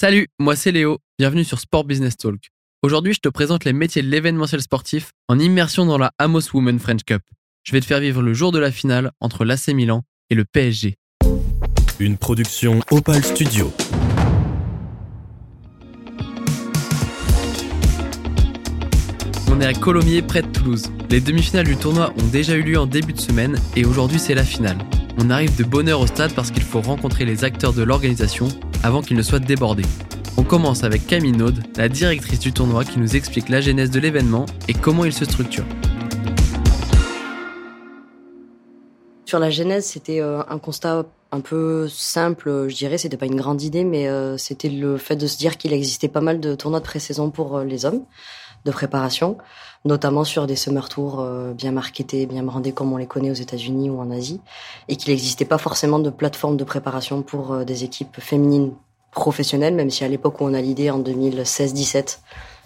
Salut, moi c'est Léo, bienvenue sur Sport Business Talk. Aujourd'hui, je te présente les métiers de l'événementiel sportif en immersion dans la Amos Women French Cup. Je vais te faire vivre le jour de la finale entre l'AC Milan et le PSG. Une production Opal Studio. On est à Colomiers, près de Toulouse. Les demi-finales du tournoi ont déjà eu lieu en début de semaine et aujourd'hui c'est la finale. On arrive de bonne heure au stade parce qu'il faut rencontrer les acteurs de l'organisation avant qu'ils ne soient débordés. On commence avec Camille Naude, la directrice du tournoi qui nous explique la genèse de l'événement et comment il se structure. Sur la genèse, c'était euh, un constat un peu simple, je dirais. C'était pas une grande idée, mais euh, c'était le fait de se dire qu'il existait pas mal de tournois de pré-saison pour euh, les hommes de préparation, notamment sur des summer tours bien marketés, bien brandés comme on les connaît aux États-Unis ou en Asie, et qu'il n'existait pas forcément de plateforme de préparation pour des équipes féminines professionnelles, même si à l'époque où on a l'idée en 2016-17,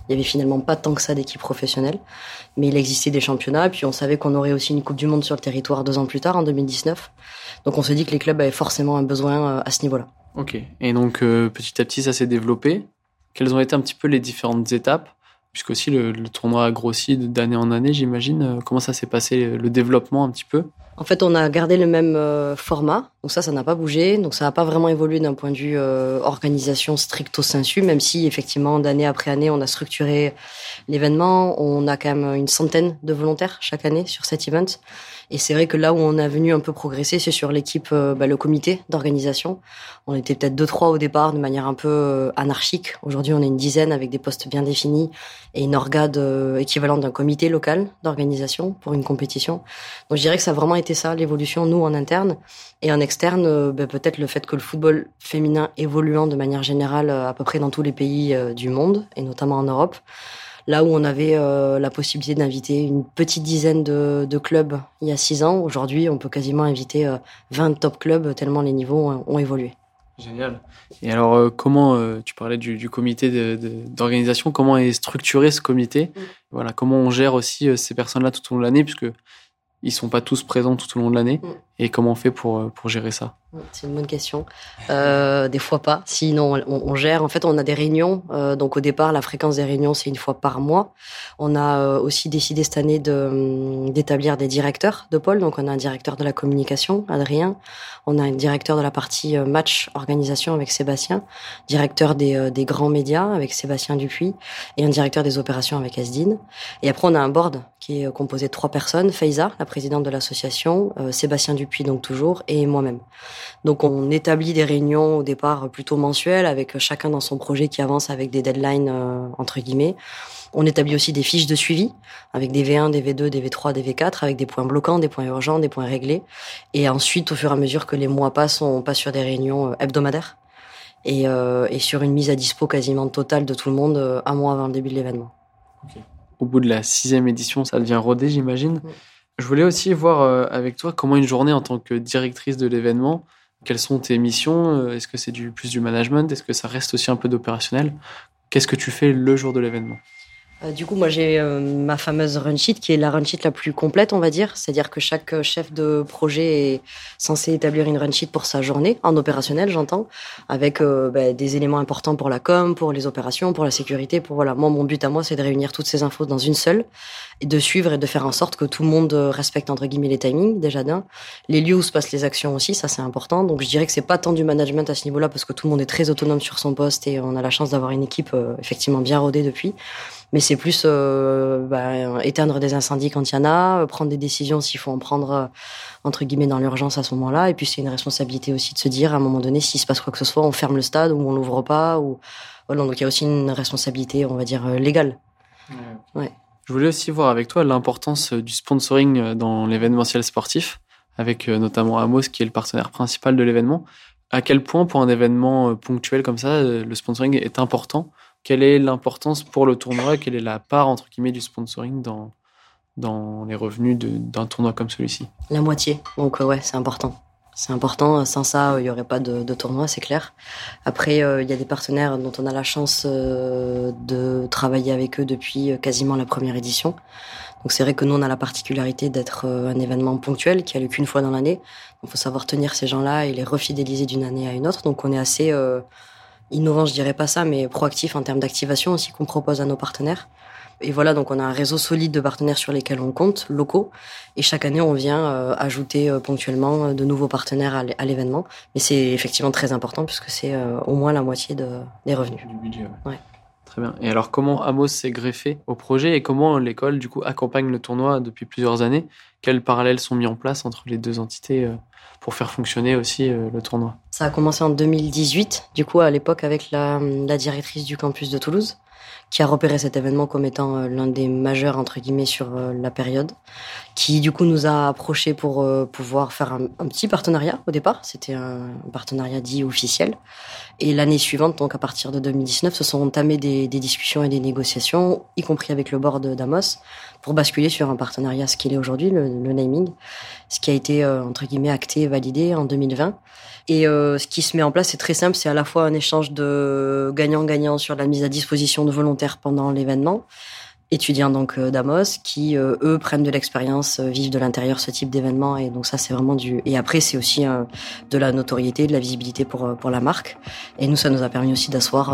il y avait finalement pas tant que ça d'équipes professionnelles, mais il existait des championnats. Puis on savait qu'on aurait aussi une Coupe du Monde sur le territoire deux ans plus tard, en 2019. Donc on s'est dit que les clubs avaient forcément un besoin euh, à ce niveau-là. Ok. Et donc euh, petit à petit, ça s'est développé. Quelles ont été un petit peu les différentes étapes? Puisqu'aussi le, le tournoi a grossi d'année en année, j'imagine. Euh, comment ça s'est passé le développement un petit peu? En fait, on a gardé le même euh, format, donc ça, ça n'a pas bougé, donc ça n'a pas vraiment évolué d'un point de vue euh, organisation stricto sensu, même si effectivement d'année après année, on a structuré l'événement. On a quand même une centaine de volontaires chaque année sur cet event. Et c'est vrai que là où on a venu un peu progresser, c'est sur l'équipe, euh, bah, le comité d'organisation. On était peut-être deux trois au départ de manière un peu euh, anarchique. Aujourd'hui, on est une dizaine avec des postes bien définis et une orgade euh, équivalente d'un comité local d'organisation pour une compétition. Donc je dirais que ça a vraiment été ça l'évolution nous en interne et en externe, bah, peut-être le fait que le football féminin évoluant de manière générale à peu près dans tous les pays du monde et notamment en Europe. Là où on avait euh, la possibilité d'inviter une petite dizaine de, de, clubs il y a six ans, aujourd'hui on peut quasiment inviter euh, 20 top clubs tellement les niveaux ont, évolué. Génial. Et alors, euh, comment, euh, tu parlais du, du comité d'organisation, comment est structuré ce comité? Mm. Voilà, comment on gère aussi ces personnes-là tout au long de l'année, puisque ils sont pas tous présents tout au long de l'année. Mm. Et comment on fait pour, pour gérer ça? C'est une bonne question. Euh, des fois pas. Sinon, on, on, gère. En fait, on a des réunions. Euh, donc au départ, la fréquence des réunions, c'est une fois par mois. On a euh, aussi décidé cette année de, hum, d'établir des directeurs de pôle. Donc on a un directeur de la communication, Adrien. On a un directeur de la partie euh, match organisation avec Sébastien. Directeur des, des grands médias avec Sébastien Dupuis. Et un directeur des opérations avec Asdine. Et après, on a un board qui est composé de trois personnes. Faiza, la présidente de l'association. Sébastien Dupuis donc toujours, et moi-même. Donc on établit des réunions au départ plutôt mensuelles, avec chacun dans son projet qui avance avec des deadlines euh, entre guillemets. On établit aussi des fiches de suivi avec des V1, des V2, des V3, des V4, avec des points bloquants, des points urgents, des points réglés. Et ensuite, au fur et à mesure que les mois passent, on passe sur des réunions euh, hebdomadaires et, euh, et sur une mise à dispo quasiment totale de tout le monde euh, un mois avant le début de l'événement. Au bout de la sixième édition, ça devient rodé, j'imagine. Je voulais aussi voir euh, avec toi comment une journée en tant que directrice de l'événement, quelles sont tes missions euh, Est-ce que c'est du plus du management Est-ce que ça reste aussi un peu d'opérationnel? Qu'est-ce que tu fais le jour de l'événement? Du coup, moi, j'ai euh, ma fameuse run sheet qui est la run sheet la plus complète, on va dire. C'est-à-dire que chaque euh, chef de projet est censé établir une run sheet pour sa journée, en opérationnel, j'entends, avec bah, des éléments importants pour la com, pour les opérations, pour la sécurité. Pour voilà, moi, mon but à moi, c'est de réunir toutes ces infos dans une seule et de suivre et de faire en sorte que tout le monde respecte entre guillemets les timings déjà d'un, les lieux où se passent les actions aussi, ça c'est important. Donc je dirais que c'est pas tant du management à ce niveau-là parce que tout le monde est très autonome sur son poste et on a la chance d'avoir une équipe effectivement bien rodée depuis mais c'est plus euh, bah, éteindre des incendies quand il y en a, euh, prendre des décisions s'il faut en prendre euh, entre guillemets dans l'urgence à ce moment-là, et puis c'est une responsabilité aussi de se dire à un moment donné s'il se passe quoi que ce soit, on ferme le stade ou on l'ouvre pas, ou voilà, donc il y a aussi une responsabilité, on va dire légale. Ouais. Je voulais aussi voir avec toi l'importance du sponsoring dans l'événementiel sportif, avec notamment Amos qui est le partenaire principal de l'événement. À quel point pour un événement ponctuel comme ça, le sponsoring est important quelle est l'importance pour le tournoi Quelle est la part, entre guillemets, du sponsoring dans, dans les revenus d'un tournoi comme celui-ci? La moitié. Donc, ouais, c'est important. C'est important. Sans ça, il n'y aurait pas de, tournoi, c'est clair. Après, euh, il y a des partenaires dont on a la chance euh, de travailler avec eux depuis euh, quasiment la première édition. Donc c'est vrai que nous, on a la particularité d'être un événement ponctuel qui a lieu qu'une fois dans l'année. Il faut savoir tenir ces gens-là et les refidéliser d'une année à une autre. Donc on est assez innovant, je dirais pas ça, mais proactif en termes d'activation aussi qu'on propose à nos partenaires. Et voilà, donc on a un réseau solide de partenaires sur lesquels on compte, locaux. Et chaque année, on vient euh, ajouter euh, ponctuellement euh, de nouveaux partenaires à l'événement. Mais c'est effectivement très important puisque c'est au moins la moitié de, des revenus. Du budget, ouais. Très bien. Et alors, comment Amos s'est greffé au projet et comment l'école, du coup, accompagne le tournoi depuis plusieurs années? Quels parallèles sont mis en place entre les deux entités pour faire fonctionner aussi le tournoi? Ça a commencé en 2018, du coup, à l'époque, avec la, la directrice du campus de Toulouse qui a repéré cet événement comme étant euh, l'un des majeurs entre guillemets sur euh, la période, qui du coup nous a approchés pour euh, pouvoir faire un, petit partenariat au départ. C'était un partenariat dit officiel. Et l'année suivante, donc à partir de 2019, se sont entamées des, discussions et des négociations, y compris avec le board d'Amos, pour basculer sur un partenariat ce qu'il est aujourd'hui, le, naming, ce qui a été entre guillemets acté et validé en 2020. Et ce qui se met en place, c'est très simple. C'est à la fois un échange de gagnant-gagnant sur la mise à disposition de volontaires pendant l'événement, étudiants donc euh, d'Amos qui euh, eux prennent de l'expérience, vivent de l'intérieur ce type d'événement et donc ça c'est vraiment du et après c'est aussi de la notoriété, de la visibilité pour pour la marque et nous ça nous a permis aussi d'asseoir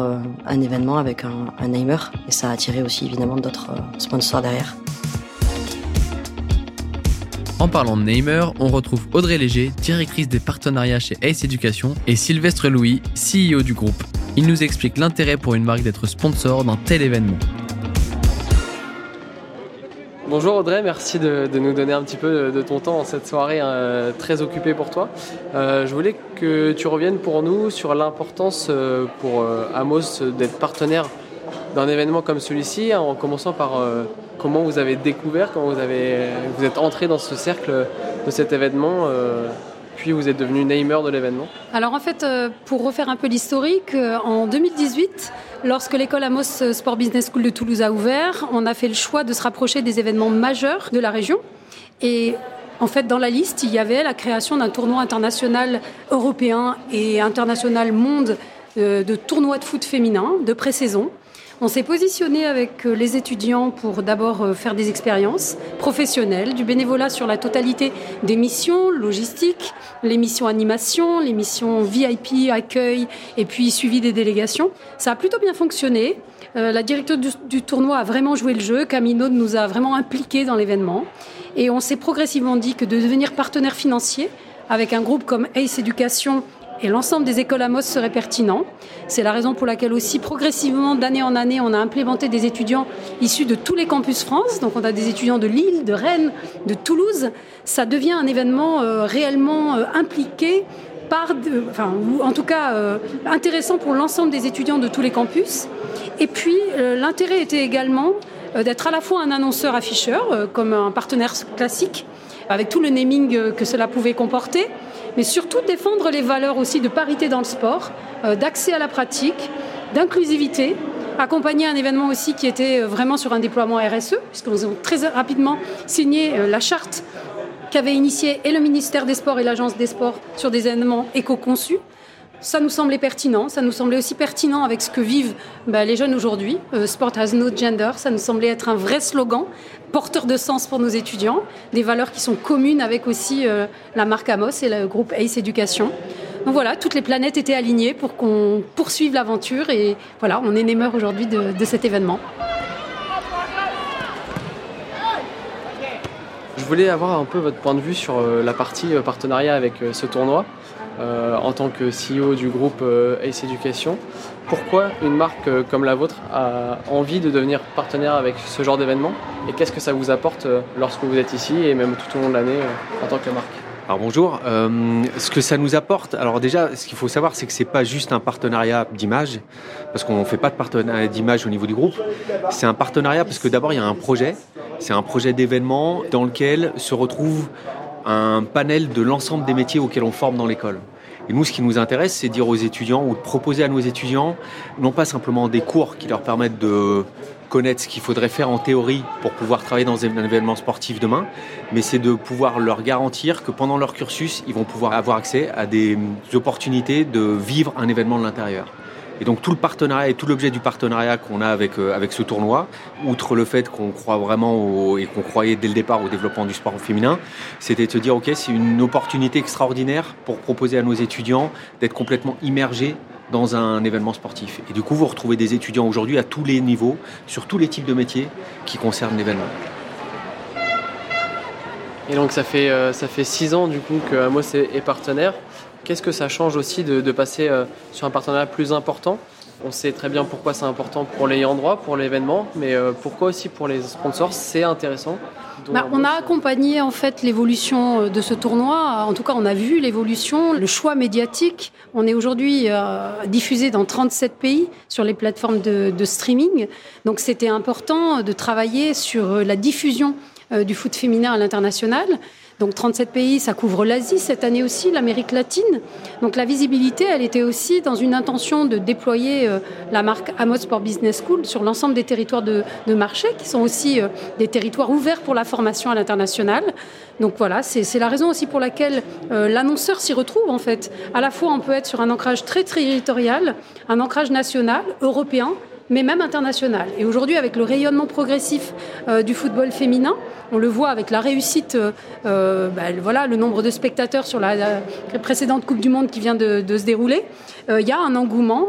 un événement avec un, un et ça a attiré aussi évidemment d'autres sponsors derrière. En parlant de Namer, on retrouve Audrey Léger, directrice des partenariats chez Ace Education, et Sylvestre Louis, CEO du groupe. Il nous explique l'intérêt pour une marque d'être sponsor d'un tel événement. Bonjour Audrey, merci de, nous donner un petit peu de, ton temps en cette soirée euh, très occupée pour toi. Euh, je voulais que tu reviennes pour nous sur l'importance euh, pour Amos d'être partenaire d'un événement comme celui-ci, en commençant par comment vous avez découvert, comment vous, avez, vous êtes entré dans ce cercle de cet événement puis vous êtes devenu namer de l'événement Alors en fait, euh, pour refaire un peu l'historique, euh, en 2018, lorsque l'école Amos Sport Business School de Toulouse a ouvert, on a fait le choix de se rapprocher des événements majeurs de la région. Et en fait, dans la liste, il y avait la création d'un tournoi international européen et international monde de tournois de foot féminin de pré-saison. On s'est positionné avec euh, les étudiants pour d'abord euh, faire des expériences professionnelles, du bénévolat sur la totalité des missions logistiques, les missions animation, les missions VIP, accueil et puis suivi des délégations. Ça a plutôt bien fonctionné. Euh, la directrice du, tournoi a vraiment joué le jeu. Camino nous a vraiment impliqués dans l'événement. Et on s'est progressivement dit que de devenir partenaire financier avec un groupe comme Ace Education et l'ensemble des écoles Amos serait pertinent. C'est la raison pour laquelle aussi progressivement, d'année en année, on a implémenté des étudiants issus de tous les campus France. Donc on a des étudiants de Lille, de Rennes, de Toulouse. Ça devient un événement euh, réellement euh, impliqué par, enfin, ou en tout cas euh, intéressant pour l'ensemble des étudiants de tous les campus. Et puis l'intérêt était également d'être à la fois un annonceur afficheur, comme un partenaire classique, avec tout le naming que cela pouvait comporter, mais surtout défendre les valeurs aussi de parité dans le sport, euh, d'accès à la pratique, d'inclusivité, accompagner un événement aussi qui était euh, vraiment sur un déploiement RSE, puisqu'on a très rapidement signé euh, la charte qu'avait initiée et le ministère des Sports et l'Agence des Sports sur des événements éco-conçus. Ça nous semblait pertinent, ça nous semblait aussi pertinent avec ce que vivent bah, les jeunes aujourd'hui. Sport has no gender, ça nous semblait être un vrai slogan porteur de sens pour nos étudiants, des valeurs qui sont communes avec aussi euh, la marque Amos et le groupe ACE Éducation. Donc voilà, toutes les planètes étaient alignées pour qu'on poursuive l'aventure et voilà, on est némeur aujourd'hui de, cet événement. Je voulais avoir un peu votre point de vue sur euh, la partie euh, partenariat avec ce tournoi. en tant que CEO du groupe Ace Education pourquoi une marque euh, comme la vôtre a envie de devenir partenaire avec ce genre d'événement et qu'est-ce que ça vous apporte euh, lorsque vous êtes ici et même tout au long de l'année euh, en tant que marque? Alors bonjour. ce que ça nous apporte, alors déjà, ce qu'il faut savoir, c'est que c'est pas juste un partenariat d'image, parce qu'on ne fait pas de partenariat d'image au niveau du groupe. C'est un partenariat parce que d'abord il y a un projet. C'est un projet d'événement dans lequel se retrouve un panel de l'ensemble des métiers auxquels on forme dans l'école. Et nous, ce qui nous intéresse, c'est dire aux étudiants ou de proposer à nos étudiants, non pas simplement des cours qui leur permettent de connaître ce qu'il faudrait faire en théorie pour pouvoir travailler dans un événement sportif demain, mais c'est de pouvoir leur garantir que pendant leur cursus, ils vont pouvoir avoir accès à des opportunités de vivre un événement de l'intérieur. Et donc tout le partenariat et tout l'objet du partenariat qu'on a avec, euh, ce tournoi, outre le fait qu'on croit vraiment et qu'on croyait dès le départ au développement du sport féminin, c'était de se dire, OK, c'est une opportunité extraordinaire pour proposer à nos étudiants d'être complètement immergés dans un événement sportif. Et du coup, vous retrouvez des étudiants aujourd'hui à tous les niveaux, sur tous les types de métiers qui concernent l'événement. Et donc ça fait, euh, ça fait six ans du coup que Amos est, partenaire. Qu'est-ce que ça change aussi de, passer euh, sur un partenariat plus important? On sait très bien pourquoi c'est important pour l'ayant droit, pour l'événement, mais euh, pourquoi aussi pour les sponsors c'est intéressant bah, on a accompagné en fait l'évolution de ce tournoi. En tout cas, on a vu l'évolution, le choix médiatique. On est aujourd'hui diffusé dans 37 pays sur les plateformes de, de streaming. Donc, c'était important de travailler sur la diffusion euh, du foot féminin à l'international. Donc 37 pays, ça couvre l'Asie cette année aussi, l'Amérique latine. Donc la visibilité, elle était aussi dans une intention de déployer euh, la marque Amos Sport Business School sur l'ensemble des territoires de, marché, qui sont aussi euh, des territoires ouverts pour la formation à l'international. Donc voilà, c'est la raison aussi pour laquelle l'annonceur s'y retrouve en fait. À la fois, on peut être sur un ancrage très territorial, un ancrage national, européen, mais même international. Et aujourd'hui, avec le rayonnement progressif euh, du football féminin, on le voit avec la réussite, euh, euh, bah, voilà, le nombre de spectateurs sur la, précédente Coupe du Monde qui vient de, se dérouler. Il y a un engouement.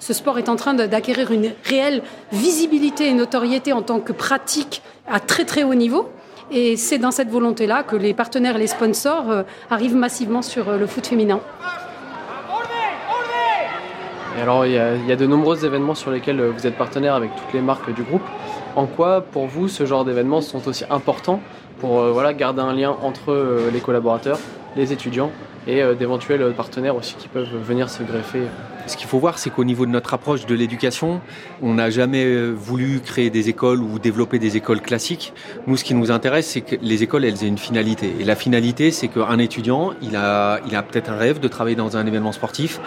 ce sport est en train d'acquérir une réelle visibilité et notoriété en tant que pratique à très très haut niveau. Et c'est dans cette volonté-là que les partenaires et les sponsors arrivent massivement sur le foot féminin alors, il y, a, de nombreux événements sur lesquels euh, vous êtes partenaire avec toutes les marques du groupe. En quoi, pour vous, ce genre d'événements sont aussi importants pour euh, voilà, garder un lien entre euh, les collaborateurs, les étudiants et d'éventuels partenaires aussi qui peuvent venir se greffer? Ce qu'il faut voir, c'est qu'au niveau de notre approche de l'éducation, on n'a jamais voulu créer des écoles ou développer des écoles classiques. Nous, ce qui nous intéresse, c'est que les écoles, elles aient une finalité. Et la finalité, c'est qu'un étudiant, il a, il a peut-être un rêve de travailler dans un événement sportif.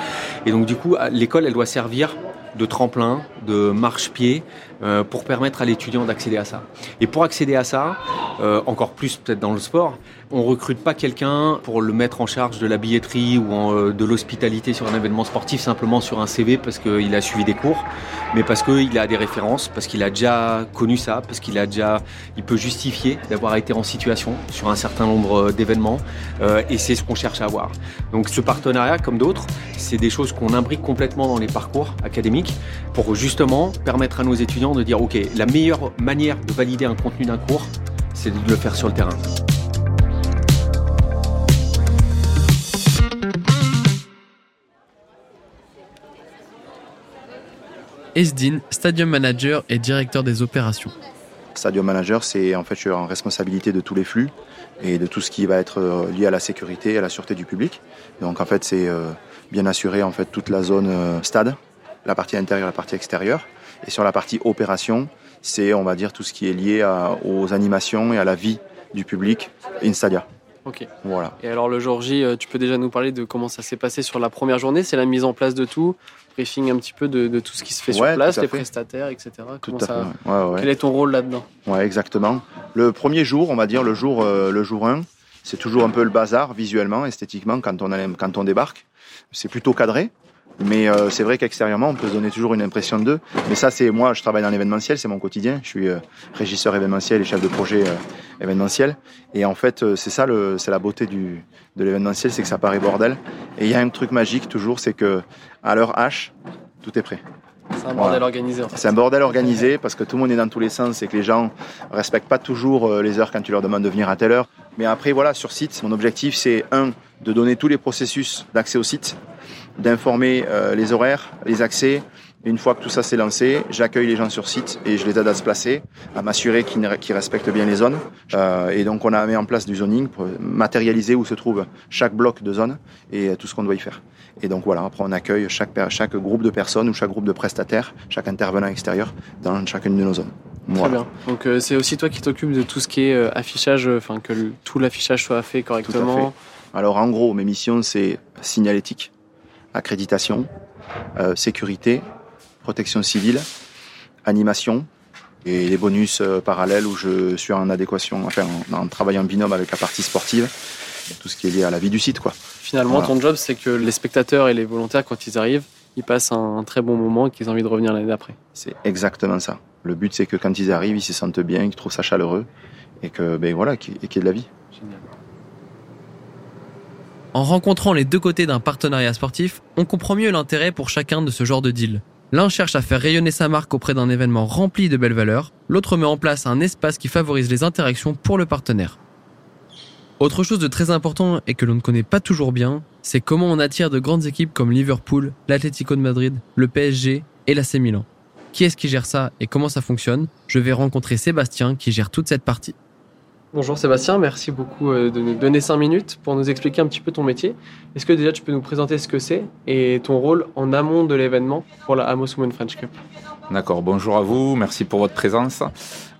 Et donc, du coup, l'école, elle doit servir de tremplin, de marche-pied, euh, pour permettre à l'étudiant d'accéder à ça. Et pour accéder à ça, euh, encore plus peut-être dans le sport, on recrute pas quelqu'un pour le mettre en charge de la billetterie ou euh, de l'hospitalité sur un événement sportif simplement sur un CV parce qu'il a suivi des cours, mais parce qu'il a des références, parce qu'il a déjà connu ça, parce qu'il a déjà, il peut justifier d'avoir été en situation sur un certain nombre d'événements, et c'est ce qu'on cherche à avoir. Donc ce partenariat, comme d'autres, c'est des choses qu'on imbrique complètement dans les parcours académiques pour justement permettre à nos étudiants de dire, ok, la meilleure manière de valider un contenu d'un cours, c'est de le faire sur le terrain. Esdin, Stadium Manager et directeur des opérations. Stadium Manager, c'est en fait je suis en responsabilité de tous les flux et de tout ce qui va être euh, lié à la sécurité et à la sûreté du public. Donc en fait c'est euh, bien assurer en fait toute la zone euh, stade, la partie intérieure, la partie extérieure. Et sur la partie opération, c'est on va dire tout ce qui est lié aux animations et à la vie du public in stadia. Ok. Voilà. Et alors le jour J, tu peux déjà nous parler de comment ça s'est passé sur la première journée C'est la mise en place de tout briefing un petit peu de, tout ce qui se fait sur place, les prestataires, etc. Tout à Quel est ton rôle là-dedans? Ouais, exactement. Le premier jour, on va dire le jour, euh, le jour 1, c'est toujours un peu le bazar visuellement, esthétiquement quand on, quand on débarque. C'est plutôt cadré. Mais euh, c'est vrai qu'extérieurement, on peut se donner toujours une impression d'eux. Mais ça, c'est moi, je travaille dans l'événementiel, c'est mon quotidien. Je suis euh, régisseur événementiel et chef de projet euh, événementiel. Et en fait, c'est ça, c'est la beauté du, de l'événementiel, c'est que ça paraît bordel. Et il y a un truc magique toujours, c'est que à l'heure H, tout est prêt. C'est un bordel organisé. En fait. C'est un bordel organisé parce que tout le monde est dans tous les sens et que les gens respectent pas toujours les heures quand tu leur demandes de venir à telle heure. Mais après, voilà, sur site, mon objectif, c'est un, de donner tous les processus d'accès au site d'informer euh, les horaires, les accès. une fois que tout ça s'est lancé, j'accueille les gens sur site et je les aide à se placer, à m'assurer qu'ils respectent bien les zones. Euh, et donc on a mis en place du zoning pour matérialiser où se trouve chaque bloc de zone et tout ce qu'on doit y faire. Et donc voilà, après on accueille chaque, chaque groupe de personnes ou chaque groupe de prestataires, chaque intervenant extérieur dans chacune de nos zones. Très bien. Donc euh, c'est aussi toi qui t'occupes de tout ce qui est affichage, enfin que tout l'affichage soit fait correctement. Alors en gros, mes missions c'est signalétique, accréditation, euh, sécurité, protection civile, animation et les bonus euh, parallèles où je suis en adéquation, enfin en, travaillant en binôme avec la partie sportive, tout ce qui est lié à la vie du site. Quoi. Finalement, ton job, c'est que les spectateurs et les volontaires, quand ils arrivent, ils passent un, très bon moment et qu'ils ont envie de revenir l'année d'après. C'est exactement ça. Le but, c'est que quand ils arrivent, ils se sentent bien, qu'ils trouvent ça chaleureux et que ben voilà, qu'il y ait de la vie. En rencontrant les deux côtés d'un partenariat sportif, on comprend mieux l'intérêt pour chacun de ce genre de deal. L'un cherche à faire rayonner sa marque auprès d'un événement rempli de belles valeurs, l'autre met en place un espace qui favorise les interactions pour le partenaire. Autre chose de très important et que l'on ne connaît pas toujours bien, c'est comment on attire de grandes équipes comme Liverpool, l'Atlético de Madrid, le PSG et l'AC Milan. Qui est-ce qui gère ça et comment ça fonctionne? Je vais rencontrer Sébastien qui gère toute cette partie. Bonjour Sébastien, merci beaucoup euh, de nous donner 5 minutes pour nous expliquer un petit peu ton métier. Est-ce que déjà tu peux nous présenter ce que c'est et ton rôle en amont de l'événement pour la Amos Women French Cup? D'accord, bonjour à vous, merci pour votre présence.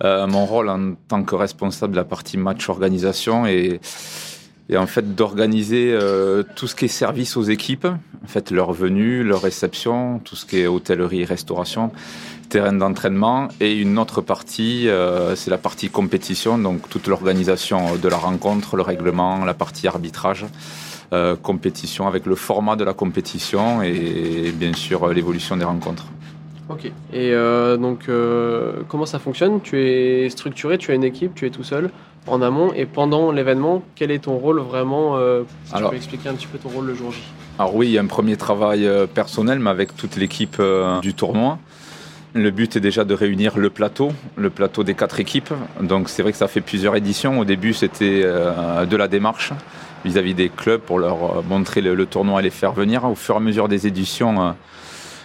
Euh, mon rôle en tant que responsable de la partie match organisation est, en fait d'organiser euh, tout ce qui est service aux équipes, en fait leur venue, leur réception, tout ce qui est hôtellerie, restauration terrain d'entraînement et une autre partie, euh, c'est la partie compétition, donc toute l'organisation de la rencontre, le règlement, la partie arbitrage, euh, compétition avec le format de la compétition et, bien sûr l'évolution des rencontres. Ok. Et euh, donc, comment ça fonctionne? Tu es structuré, tu as une équipe, tu es tout seul en amont et pendant l'événement, quel est ton rôle vraiment Tu peux expliquer un petit peu ton rôle le jour J? Alors oui, il y a un premier travail personnel, mais avec toute l'équipe du tournoi. Le but est déjà de réunir le plateau, le plateau des quatre équipes. Donc c'est vrai que ça fait plusieurs éditions. Au début, c'était euh, de la démarche vis-à-vis des clubs pour leur euh, montrer le, tournoi et les faire venir. Au fur et à mesure des éditions, euh,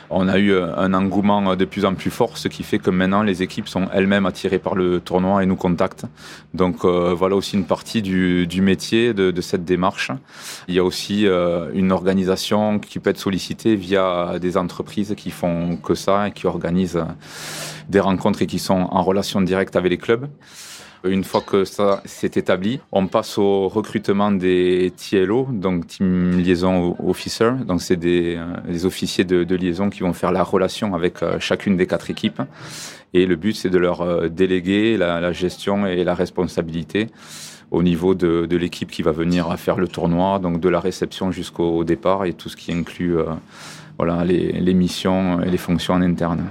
on a eu euh, un engouement de plus en plus fort, ce qui fait que maintenant les équipes sont elles-mêmes attirées par le tournoi et nous contactent. Donc euh, voilà aussi une partie du, métier de, cette démarche. Il y a aussi euh, une organisation qui peut être sollicitée via des entreprises qui font que ça et qui organisent des rencontres et qui sont en relation directe avec les clubs. Une fois que ça s'est établi, on passe au recrutement des TLO, donc Team Liaison Officer. Donc c'est des, euh, officiers de, liaison qui vont faire la relation avec euh, chacune des quatre équipes. Et le but, c'est de leur euh, déléguer la, gestion et la responsabilité au niveau de, l'équipe qui va venir à faire le tournoi, donc de la réception jusqu'au départ et tout ce qui inclut voilà, les, missions et les fonctions en interne.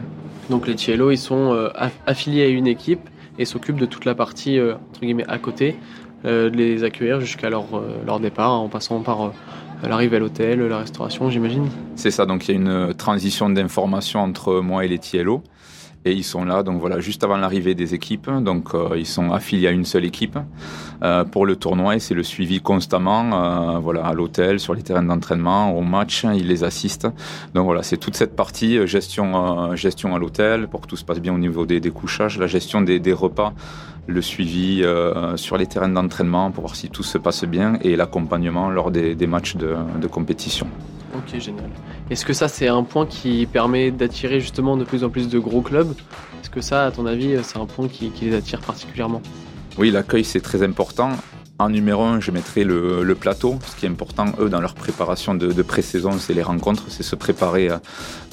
Donc les TLO, ils sont affiliés à une équipe et s'occupe de toute la partie euh, entre guillemets à côté, euh, de les accueillir jusqu'à leur, euh, leur départ en passant par l'arrivée à l'hôtel, la restauration, j'imagine. C'est ça, donc il y a une transition d'information entre moi et les TLO. Et ils sont là, donc voilà, juste avant l'arrivée des équipes. Donc ils sont affiliés à une seule équipe pour le tournoi c'est le suivi constamment, voilà, à l'hôtel, sur les terrains d'entraînement, au match. Ils les assistent. Donc voilà, c'est toute cette partie gestion, gestion à l'hôtel pour que tout se passe bien au niveau des, des couchages, la gestion des, repas le suivi euh, sur les terrains d'entraînement pour voir si tout se passe bien et l'accompagnement lors des, matchs de, compétition. Ok, génial. Est-ce que ça, c'est un point qui permet d'attirer justement de plus en plus de gros clubs? Est-ce que ça, à ton avis, c'est un point qui, les attire particulièrement? Oui, l'accueil, c'est très important. En numéro un, je mettrai le, plateau. Ce qui est important, eux, dans leur préparation de, de pré-saison, c'est les rencontres, c'est se préparer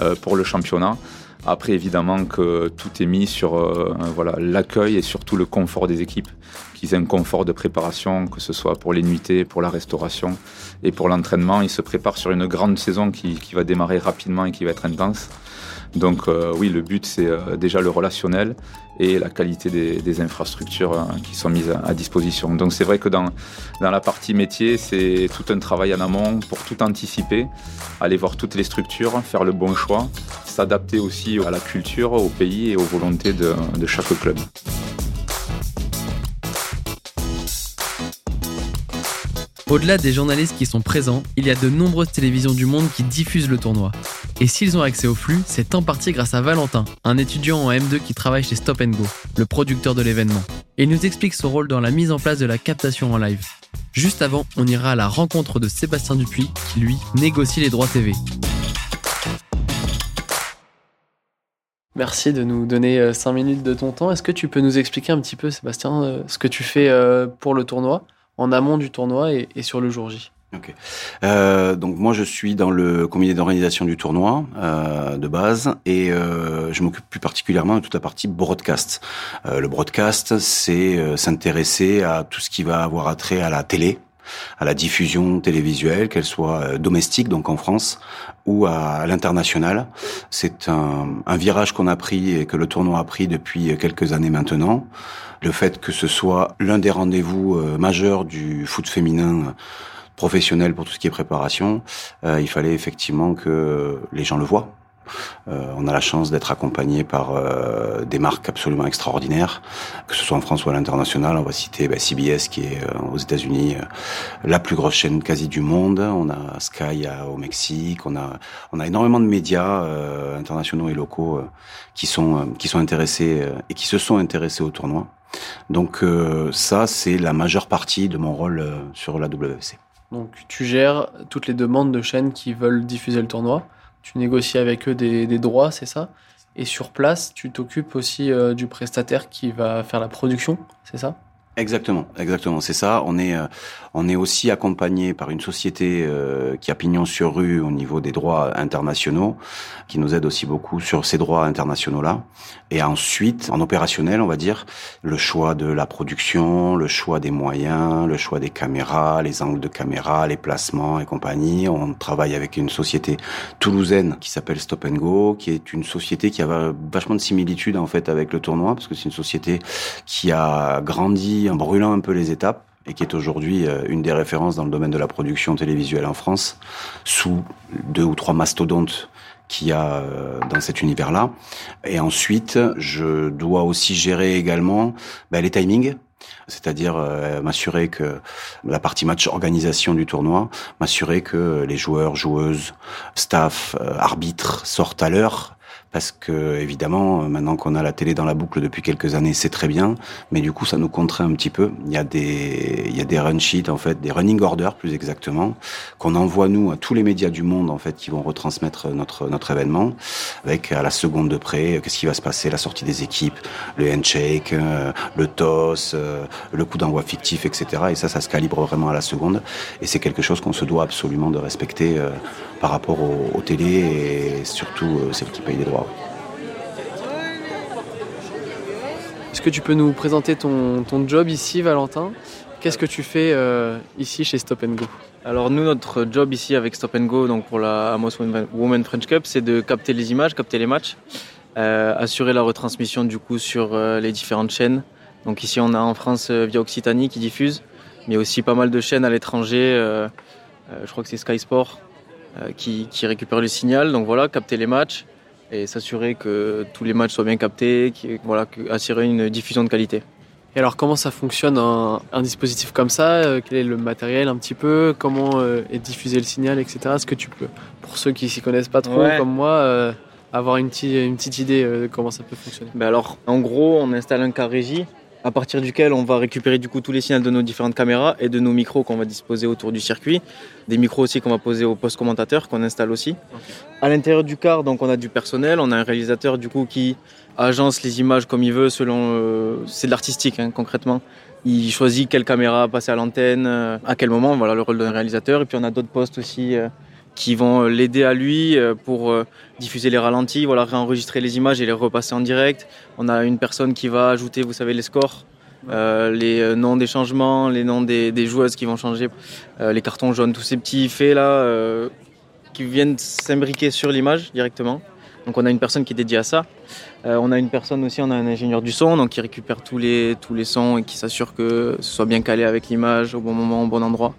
euh, pour le championnat. Après, évidemment que tout est mis sur euh, voilà l'accueil et surtout le confort des équipes, qu'ils aient un confort de préparation, que ce soit pour les nuitées, pour la restauration et pour l'entraînement. Ils se préparent sur une grande saison qui, qui, va démarrer rapidement et qui va être intense. Donc euh, oui, le but c'est euh, déjà le relationnel et la qualité des, infrastructures euh, qui sont mises à, disposition. Donc c'est vrai que dans, la partie métier, c'est tout un travail en amont pour tout anticiper, aller voir toutes les structures, faire le bon choix, s'adapter aussi à la culture, au pays et aux volontés de, de chaque club. Au-delà des journalistes qui sont présents, il y a de nombreuses télévisions du monde qui diffusent le tournoi. Et s'ils ont accès au flux, c'est en partie grâce à Valentin, un étudiant en M2 qui travaille chez Stop Go, le producteur de l'événement. il nous explique son rôle dans la mise en place de la captation en live. Juste avant, on ira à la rencontre de Sébastien Dupuis, qui lui négocie les droits TV. Merci de nous donner 5 euh, minutes de ton temps. Est-ce que tu peux nous expliquer un petit peu, Sébastien, euh, ce que tu fais euh, pour le tournoi en amont du tournoi et, sur le jour J? Ok. Euh, donc moi je suis dans le comité d'organisation du tournoi euh, de base et euh, je m'occupe plus particulièrement de toute la partie broadcast. Euh, le broadcast c'est euh, s'intéresser à tout ce qui va avoir attrait à la télé, à la diffusion télévisuelle, qu'elle soit domestique, donc en France, ou à l'international. C'est un, un virage qu'on a pris et que le tournoi a pris depuis quelques années maintenant. Le fait que ce soit l'un des rendez-vous majeurs du foot féminin professionnel pour tout ce qui est préparation, il fallait effectivement que les gens le voient euh, on a la chance d'être accompagné par euh, des marques absolument extraordinaires, que ce soit en France ou à l'international. On va citer bah, CBS qui est euh, aux États-Unis la plus grosse chaîne quasi du monde. On a Sky au Mexique. On a on a énormément de médias internationaux et locaux qui sont qui sont intéressés et qui se sont intéressés au tournoi. Donc ça c'est la majeure partie de mon rôle sur la WC. Donc tu gères toutes les demandes de chaînes qui veulent diffuser le tournoi. Tu négocies avec eux des, droits, c'est ça? Et sur place, tu t'occupes aussi euh, du prestataire qui va faire la production, c'est ça? Exactement, exactement, c'est ça. On est, euh, on est aussi accompagné par une société euh, qui a pignon sur rue au niveau des droits internationaux, qui nous aide aussi beaucoup sur ces droits internationaux-là. Et ensuite, en opérationnel, on va dire, le choix de la production, le choix des moyens, le choix des caméras, les angles de caméra, les placements et compagnie. On travaille avec une société toulousaine qui s'appelle Stop and Go, qui est une société qui a vachement de similitudes en fait avec le tournoi, parce que c'est une société qui a grandi en brûlant un peu les étapes et qui est aujourd'hui euh, une des références dans le domaine de la production télévisuelle en France, sous deux ou trois mastodontes qu'il y a euh, dans cet univers-là. Et ensuite, je dois aussi gérer également ben, les timings, c'est-à-dire euh, m'assurer que la partie match organisation du tournoi, m'assurer que les joueurs, joueuses, staff, arbitres sortent à l'heure parce que évidemment, maintenant qu'on a la télé dans la boucle depuis quelques années, c'est très bien, mais du coup, ça nous contraint un petit peu. Il y a des, il y a des run sheets en fait, des running orders plus exactement, qu'on envoie nous à tous les médias du monde en fait qui vont retransmettre notre notre événement, avec à la seconde de près, qu'est-ce qui va se passer, la sortie des équipes, le handshake, euh, le toss, euh, le coup d'envoi fictif, etc. Et ça, ça se calibre vraiment à la seconde, et c'est quelque chose qu'on se doit absolument de respecter euh, par rapport aux, aux télés et surtout celles qui payent des droits. Est-ce que tu peux nous présenter ton, ton job ici, Valentin? Qu'est-ce que tu fais euh, ici chez Stop Go? Alors nous, notre job ici avec Stop Go, donc pour la Amos Women French Cup, c'est de capter les images, capter les matchs, euh, assurer la retransmission du coup sur euh, les différentes chaînes. Donc ici, on a en France via Occitanie qui diffuse, mais aussi pas mal de chaînes à l'étranger. je crois que c'est Sky Sport qui, qui récupère le signal. Donc voilà, capter les matchs, et s'assurer que tous les matchs soient bien captés, voilà, assurer une diffusion de qualité. Et alors comment ça fonctionne un, dispositif comme ça? Euh, Quel est le matériel un petit peu? Comment euh, est diffusé le signal, etc. Est-ce que tu peux, pour ceux qui s'y connaissent pas trop comme moi, euh, avoir une, une, petite idée de comment ça peut fonctionner? Ben alors, en gros, on installe un car régie à partir duquel on va récupérer du coup tous les signaux de nos différentes caméras et de nos micros qu'on va disposer autour du circuit, des micros aussi qu'on va poser au poste commentateur qu'on installe aussi. À l'intérieur du car, donc on a du personnel, on a un réalisateur du coup qui agence les images comme il veut selon euh, c'est de l'artistique hein, concrètement. Il choisit quelle caméra passer à l'antenne, euh, à quel moment, voilà le rôle d'un réalisateur. Et puis on a d'autres postes aussi euh, qui vont l'aider à lui euh, pour euh, diffuser les ralentis, voilà, réenregistrer les images et les repasser en direct. On a une personne qui va ajouter, vous savez, les scores, euh, les noms des changements, les noms des, des joueuses qui vont changer, les cartons jaunes, tous ces petits faits là qui viennent s'imbriquer sur l'image directement. Donc on a une personne qui est dédiée à ça. on a une personne aussi, on a un ingénieur du son, donc qui récupère tous les tous les sons et qui s'assure que ce soit bien calé avec l'image au bon moment, au bon endroit.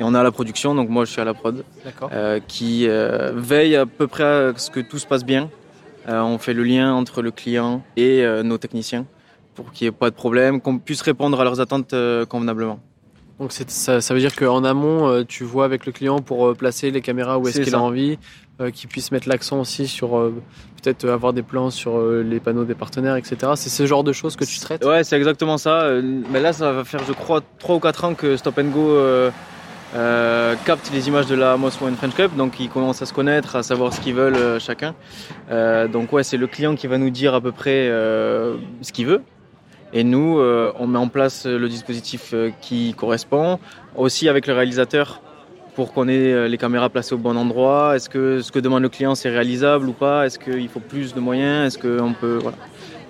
Et on a la production, donc moi je suis à la prod, euh, qui euh, veille à peu près à ce que tout se passe bien. Euh, on fait le lien entre le client et nos techniciens pour qu'il n'y ait pas de problème, qu'on puisse répondre à leurs attentes convenablement. Donc ça, ça, veut dire qu'en amont, tu vois avec le client pour placer les caméras où est-ce qu'il a envie, qu'il puisse mettre l'accent aussi sur peut-être avoir des plans sur les panneaux des partenaires, etc. C'est ce genre de choses que tu traites? Ouais, c'est exactement ça. Mais là, ça va faire, je crois, 3 ou 4 ans que Stop and Go euh, captent les images de la Most One French Cup, donc ils commencent à se connaître, à savoir ce qu'ils veulent euh, chacun. Euh, donc ouais, c'est le client qui va nous dire à peu près euh, ce qu'il veut. Et nous, on met en place le dispositif qui correspond, aussi avec le réalisateur pour qu'on ait les caméras placées au bon endroit. Est-ce que ce que demande le client c'est réalisable ou pas? Est-ce qu'il faut plus de moyens? Est-ce qu'on peut voilà.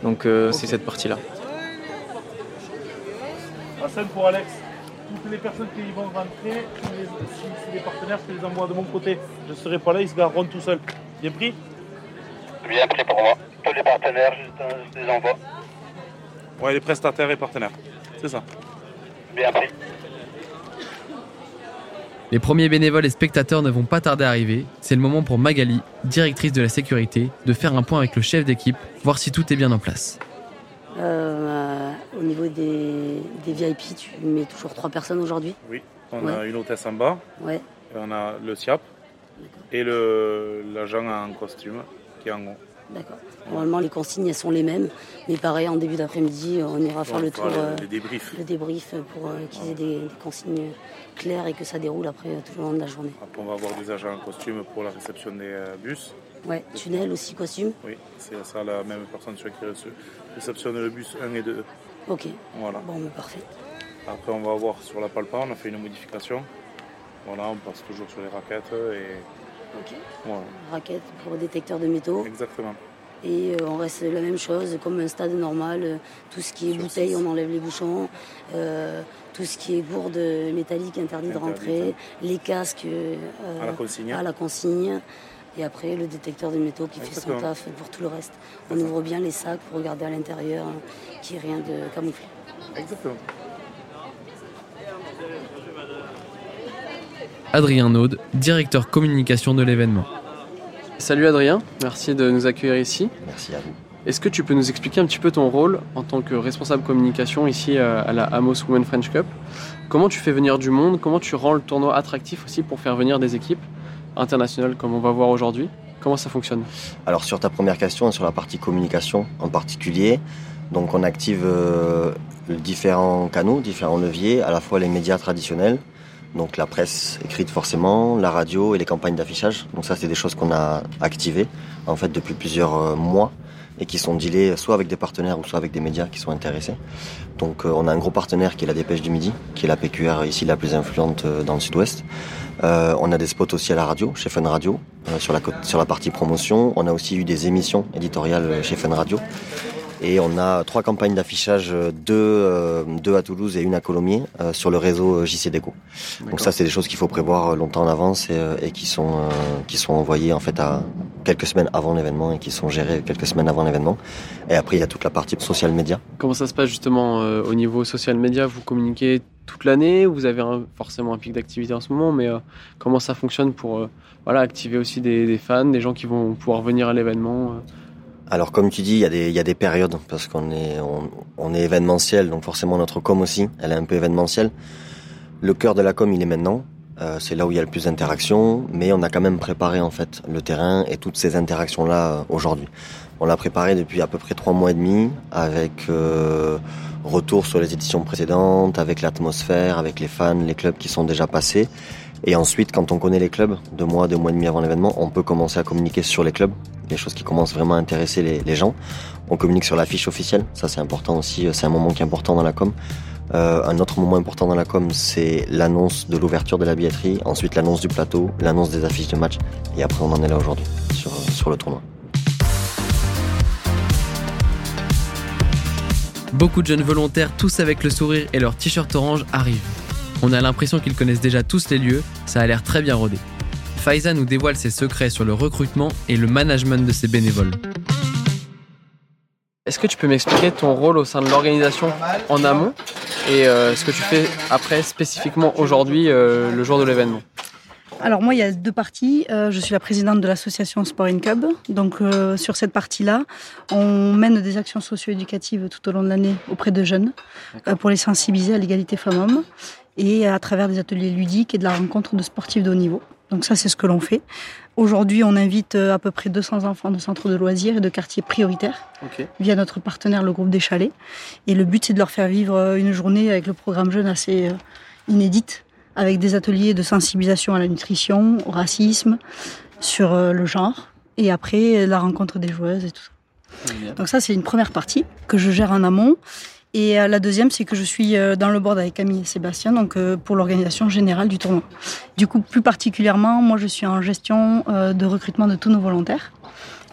Donc c'est cette partie-là. Un pour Alex. Toutes les personnes qui vont rentrer, si c'est des partenaires, je les envoie de mon côté. Je ne serai pas là, ils se gareront tout seuls. Bien pris Bien pris pour moi. Tous les partenaires, je les envoie. Ouais, les prestataires et partenaires. C'est ça. Bien pris. Les premiers bénévoles et spectateurs ne vont pas tarder à arriver. C'est le moment pour Magali, directrice de la sécurité, de faire un point avec le chef d'équipe, voir si tout est bien en place. Euh, au niveau des, des, VIP, tu mets toujours trois personnes aujourd'hui? Oui, on a une hôtesse en bas, ouais. et on a le SIAP et l'agent en costume qui est en haut. D'accord. Normalement, les consignes elles sont les mêmes, mais pareil, en début d'après-midi, on ira faire le tour, euh, le, débrief. le débrief pour euh, qu'ils aient des, des, consignes claires et que ça déroule après tout le long de la journée. Après, on va avoir des agents en costume pour la réception des bus. Ouais, tunnel aussi, costume? Oui, c'est ça la même personne qui réceptionne le bus 1 et 2. Ok. Voilà. Bon, mais parfait. Après, on va voir sur la palpa, on a fait une modification. Voilà, on passe toujours sur les raquettes et. Ok. Voilà. Raquettes pour détecteur de métaux. Exactement. Et euh, on reste la même chose, comme un stade normal. Euh, tout ce qui est bouteille, on enlève les bouchons. Euh, tout ce qui est gourde métallique interdit, de rentrer. Les casques à la consigne. À la consigne. Et après, le détecteur de métaux qui Exactement. fait son taf pour tout le reste. On ouvre bien les sacs pour regarder à l'intérieur qu'il n'y ait rien de camouflé. Exactement. Adrien Naude, directeur communication de l'événement. Salut Adrien, merci de nous accueillir ici. Merci à vous. Est-ce que tu peux nous expliquer un petit peu ton rôle en tant que responsable communication ici à la Amos Women French Cup? Comment tu fais venir du monde? Comment tu rends le tournoi attractif aussi pour faire venir des équipes? Internationales comme on va voir aujourd'hui Comment ça fonctionne Alors sur ta première question, sur la partie communication en particulier, donc on active euh, différents canaux, différents leviers, à la fois les médias traditionnels, donc la presse écrite forcément, la radio et les campagnes d'affichage. Donc ça c'est des choses qu'on a activées en fait depuis plusieurs mois et qui sont dealées soit avec des partenaires ou soit avec des médias qui sont intéressés. Donc euh, on a un gros partenaire qui est la Dépêche du Midi, qui est la PQR ici la plus influente euh, dans le sud-ouest. Euh, on a des spots aussi à la radio, chez Fun Radio, euh, sur, la, sur la partie promotion. On a aussi eu des émissions éditoriales chez Fun Radio. Et on a trois campagnes d'affichage, deux, euh, deux à Toulouse et une à Colomiers, euh, sur le réseau JC Déco. Donc ça, c'est des choses qu'il faut prévoir longtemps en avance et, et qui sont euh, qui sont envoyées en fait à quelques semaines avant l'événement et qui sont gérées quelques semaines avant l'événement. Et après, il y a toute la partie social média. Comment ça se passe justement euh, au niveau social média Vous communiquez toute l'année Vous avez un, forcément un pic d'activité en ce moment, mais euh, comment ça fonctionne pour voilà activer aussi des, des, fans, des gens qui vont pouvoir venir à l'événement alors comme tu dis, il y a des, il y a des périodes parce qu'on est, on, on, est événementiel, donc forcément notre com aussi, elle est un peu événementielle. Le cœur de la com, il est maintenant. Euh, c'est là où il y a le plus d'interactions, mais on a quand même préparé en fait le terrain et toutes ces interactions là euh, aujourd'hui. On l'a préparé depuis à peu près trois mois et demi, avec euh, retour sur les éditions précédentes, avec l'atmosphère, avec les fans, les clubs qui sont déjà passés. Et ensuite, quand on connaît les clubs, deux mois, deux mois et demi avant l'événement, on peut commencer à communiquer sur les clubs, les choses qui commencent vraiment à intéresser les, gens. On communique sur la fiche officielle, ça c'est important aussi, c'est un moment qui est important dans la com. Euh, un autre moment important dans la com, c'est l'annonce de l'ouverture de la billetterie, ensuite l'annonce du plateau, l'annonce des affiches de match, et après on en est là aujourd'hui sur, sur le tournoi. Beaucoup de jeunes volontaires, tous avec le sourire et leur t-shirt orange, arrivent. On a l'impression qu'ils connaissent déjà tous les lieux, ça a l'air très bien rodé. Faiza nous dévoile ses secrets sur le recrutement et le management de ses bénévoles. Est-ce que tu peux m'expliquer ton rôle au sein de l'organisation en amont et euh, ce que tu fais après spécifiquement aujourd'hui, euh, le jour de l'événement? Alors moi, il y a deux parties. Euh, je suis la présidente de l'association Sport in Cub. Donc euh, sur cette partie-là, on mène des actions socio-éducatives tout au long de l'année auprès de jeunes euh, pour les sensibiliser à l'égalité femmes-hommes et à travers des ateliers ludiques et de la rencontre de sportifs de haut niveau. Donc ça, c'est ce que l'on fait. Aujourd'hui, on invite à peu près 200 enfants de centres de loisirs et de quartiers prioritaires okay. via notre partenaire, le groupe des Chalets. Et le but, c'est de leur faire vivre une journée avec le programme jeune assez inédite avec des ateliers de sensibilisation à la nutrition, au racisme, sur le genre, et après la rencontre des joueuses et tout ça. Donc ça, c'est une première partie que je gère en amont. Et la deuxième, c'est que je suis dans le board avec Camille et Sébastien, donc pour l'organisation générale du tournoi. Du coup, plus particulièrement, moi, je suis en gestion de recrutement de tous nos volontaires.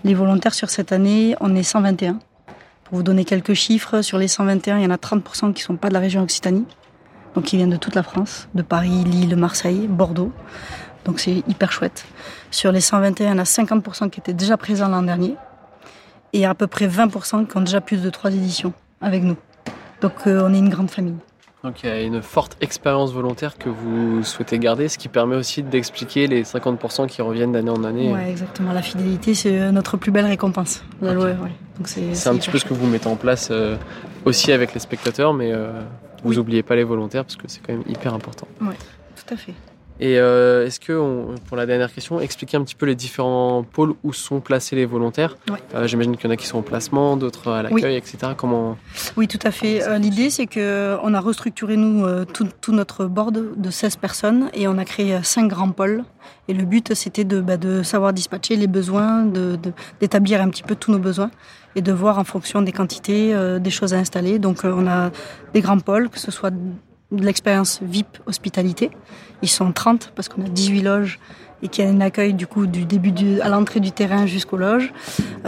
Les volontaires sur cette année, on est 121. Pour vous donner quelques chiffres, sur les 121, il y en a 30% qui ne sont pas de la région Occitanie. Donc ils viennent de toute la France, de Paris, Lille, Marseille, Bordeaux. Donc c'est hyper chouette. Sur les 121, il y en a 50% qui étaient déjà présents l'an dernier. Et à peu près 20% qui ont déjà plus de trois éditions avec nous. Donc euh, on est une grande famille. Donc il y a une forte expérience volontaire que vous souhaitez garder, ce qui permet aussi d'expliquer les 50% qui reviennent d'année en année. Ouais, exactement. La fidélité, c'est notre plus belle récompense. Ouais. C'est un petit peu ce que vous mettez en place euh, aussi avec les spectateurs, mais euh, vous Oui. n'oubliez pas les volontaires parce que c'est quand même hyper important. Ouais, tout à fait. Et euh, est-ce que, on- pour la dernière question, expliquer un petit peu les différents pôles où sont placés les volontaires? Euh, J'imagine qu'il y en a qui sont au placement, d'autres à l'accueil, Oui. etc. Comment Oui, tout à fait. Euh, L'idée, c'est que on a restructuré, nous, tout, tout notre board de 16 personnes et on a créé cinq grands pôles. Et le but, c'était de, bah, de savoir dispatcher les besoins, de- de- d'établir un petit peu tous nos besoins et de voir en fonction des quantités, euh, des choses à installer. Donc, on a des grands pôles, que ce soit de l'expérience VIP hospitalité. Ils sont 30 parce qu'on a 18 loges et qu'il y a un accueil du coup du début à l'entrée du terrain jusqu'aux loges.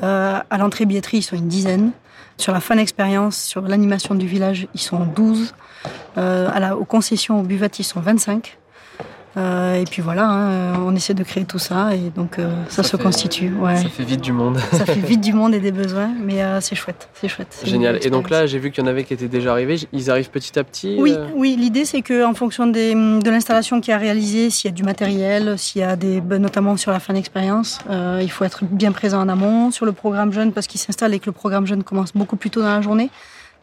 Euh, à l'entrée billetterie, ils sont une dizaine. Sur la fan expérience, sur l'animation du village, ils sont 12. Euh, à la, aux concessions, aux buvettes, ils sont 25. Euh, et puis voilà, hein, on essaie de créer tout ça et donc euh, ça, Ça se fait- constitue. Ouais. Ça fait vite du monde. Ça fait vite du monde et des besoins, mais euh, c'est chouette, c'est chouette. Génial. Et donc là, j'ai vu qu'il y en avait qui étaient déjà arrivés. Ils arrivent petit à petit Oui, oui. L'idée, c'est que en fonction des, de l'installation qui a réalisée, s'il y a du matériel, s'il y a des, ben, notamment sur la fin d'expérience, il faut être bien présent en amont sur le programme jeune parce qu'il s'installe et que le programme jeune commence beaucoup plus tôt dans la journée.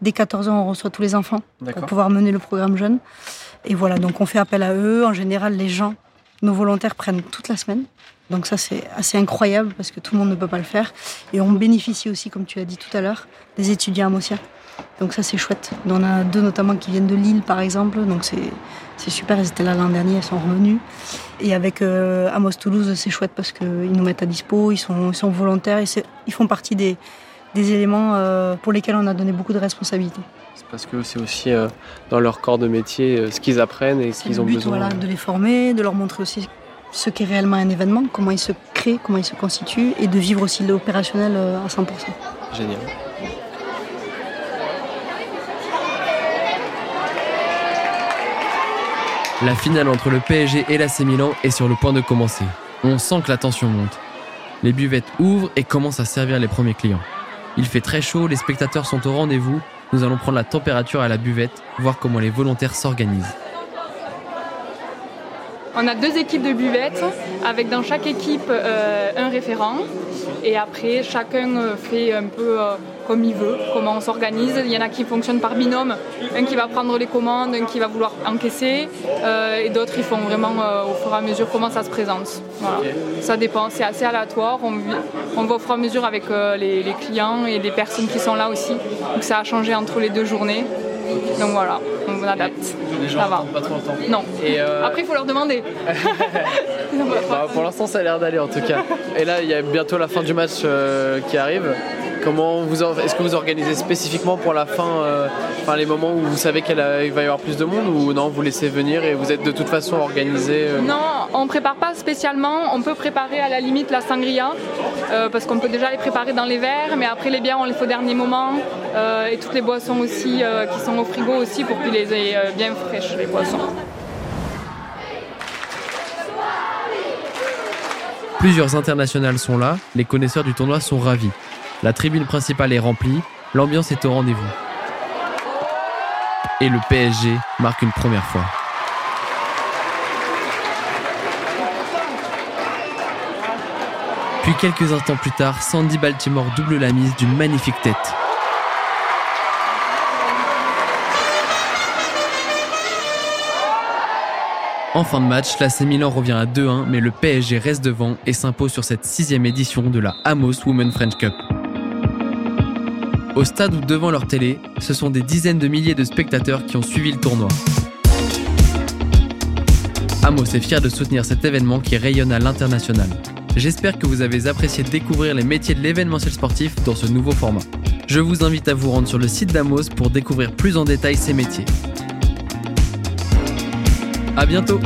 Dès 14 ans, on reçoit tous les enfants pour pouvoir mener le programme jeune. Et voilà, donc on fait appel à eux. En général, les gens, nos volontaires prennent toute la semaine. Donc ça, c'est assez incroyable parce que tout le monde ne peut pas le faire. Et on bénéficie aussi, comme tu as dit tout à l'heure, des étudiants à. Donc ça, c'est chouette. On a deux notamment qui viennent de Lille, par exemple. Donc c'est super. Elles étaient là l'an dernier, elles sont revenues. Et avec euh, Amos Toulouse, c'est chouette parce qu'ils nous mettent à dispo, ils sont, ils sont volontaires et c'est- ils font partie des, des éléments euh, pour lesquels on a donné beaucoup de responsabilités. C'est parce que c'est aussi euh, dans leur corps de métier euh, ce qu'ils apprennent et ce qu'ils ont but, besoin. voilà, de les former, de leur montrer aussi ce qu'est réellement un événement, comment il se crée, comment il se constitue, et de vivre aussi l'opérationnel euh, à 100%. Génial. La finale entre le PSG et l'AC Milan est sur le point de commencer. On sent que la tension monte. Les buvettes ouvrent et commencent à servir les premiers clients. Il fait très chaud, les spectateurs sont au rendez-vous. Nous allons prendre la température à la buvette, voir comment les volontaires s'organisent. On a deux équipes de buvettes, avec dans chaque équipe euh, un référent. Et après, chacun euh, fait un peu euh, comme il veut, comment on s'organise. Il y en a qui fonctionnent par binôme, un qui va prendre les commandes, un qui va vouloir encaisser, euh, et d'autres ils font vraiment euh, au fur et à mesure comment ça se présente. Voilà. Ça dépend, c'est assez aléatoire. On, va au fur et à mesure avec euh, les, les clients et les personnes qui sont là aussi. Donc ça a changé entre les deux journées. Donc voilà, on adapte. Les gens Ça va. pas trop longtemps. Non. Et euh, Après, il faut leur demander. bah, pour l'instant, ça a l'air d'aller en tout cas. Et là, il y a bientôt la fin du match euh, qui arrive. Comment vous est-ce que vous organisez spécifiquement pour la fin, euh, enfin les moments où vous savez qu'il va y avoir plus de monde ou non, vous laissez venir et vous êtes de toute façon organisé euh, Non, on prépare pas spécialement. On peut préparer à la limite la sangria euh, parce qu'on peut déjà les préparer dans les verres, mais après les bières on les fait au dernier moment euh, et toutes les boissons aussi euh, qui sont au frigo aussi pour qu'ils les aient euh, bien fraîches les boissons. Plusieurs internationales sont là, les connaisseurs du tournoi sont ravis. La tribune principale est remplie, l'ambiance est au rendez-vous. Et le PSG marque une première fois. Puis quelques instants plus tard, Sandy Baltimore double la mise d'une magnifique tête. En fin de match, l'AC Milan revient à 2-1, mais le PSG reste devant et s'impose sur cette sixième édition de la Amos Women French Cup. Au stade ou devant leur télé, ce sont des dizaines de milliers de spectateurs qui ont suivi le tournoi. Amos est fier de soutenir cet événement qui rayonne à l'international. J'espère que vous avez apprécié découvrir les métiers de l'événementiel sportif dans ce nouveau format. Je vous invite à vous rendre sur le site d'Amos pour découvrir plus en détail ces métiers. À bientôt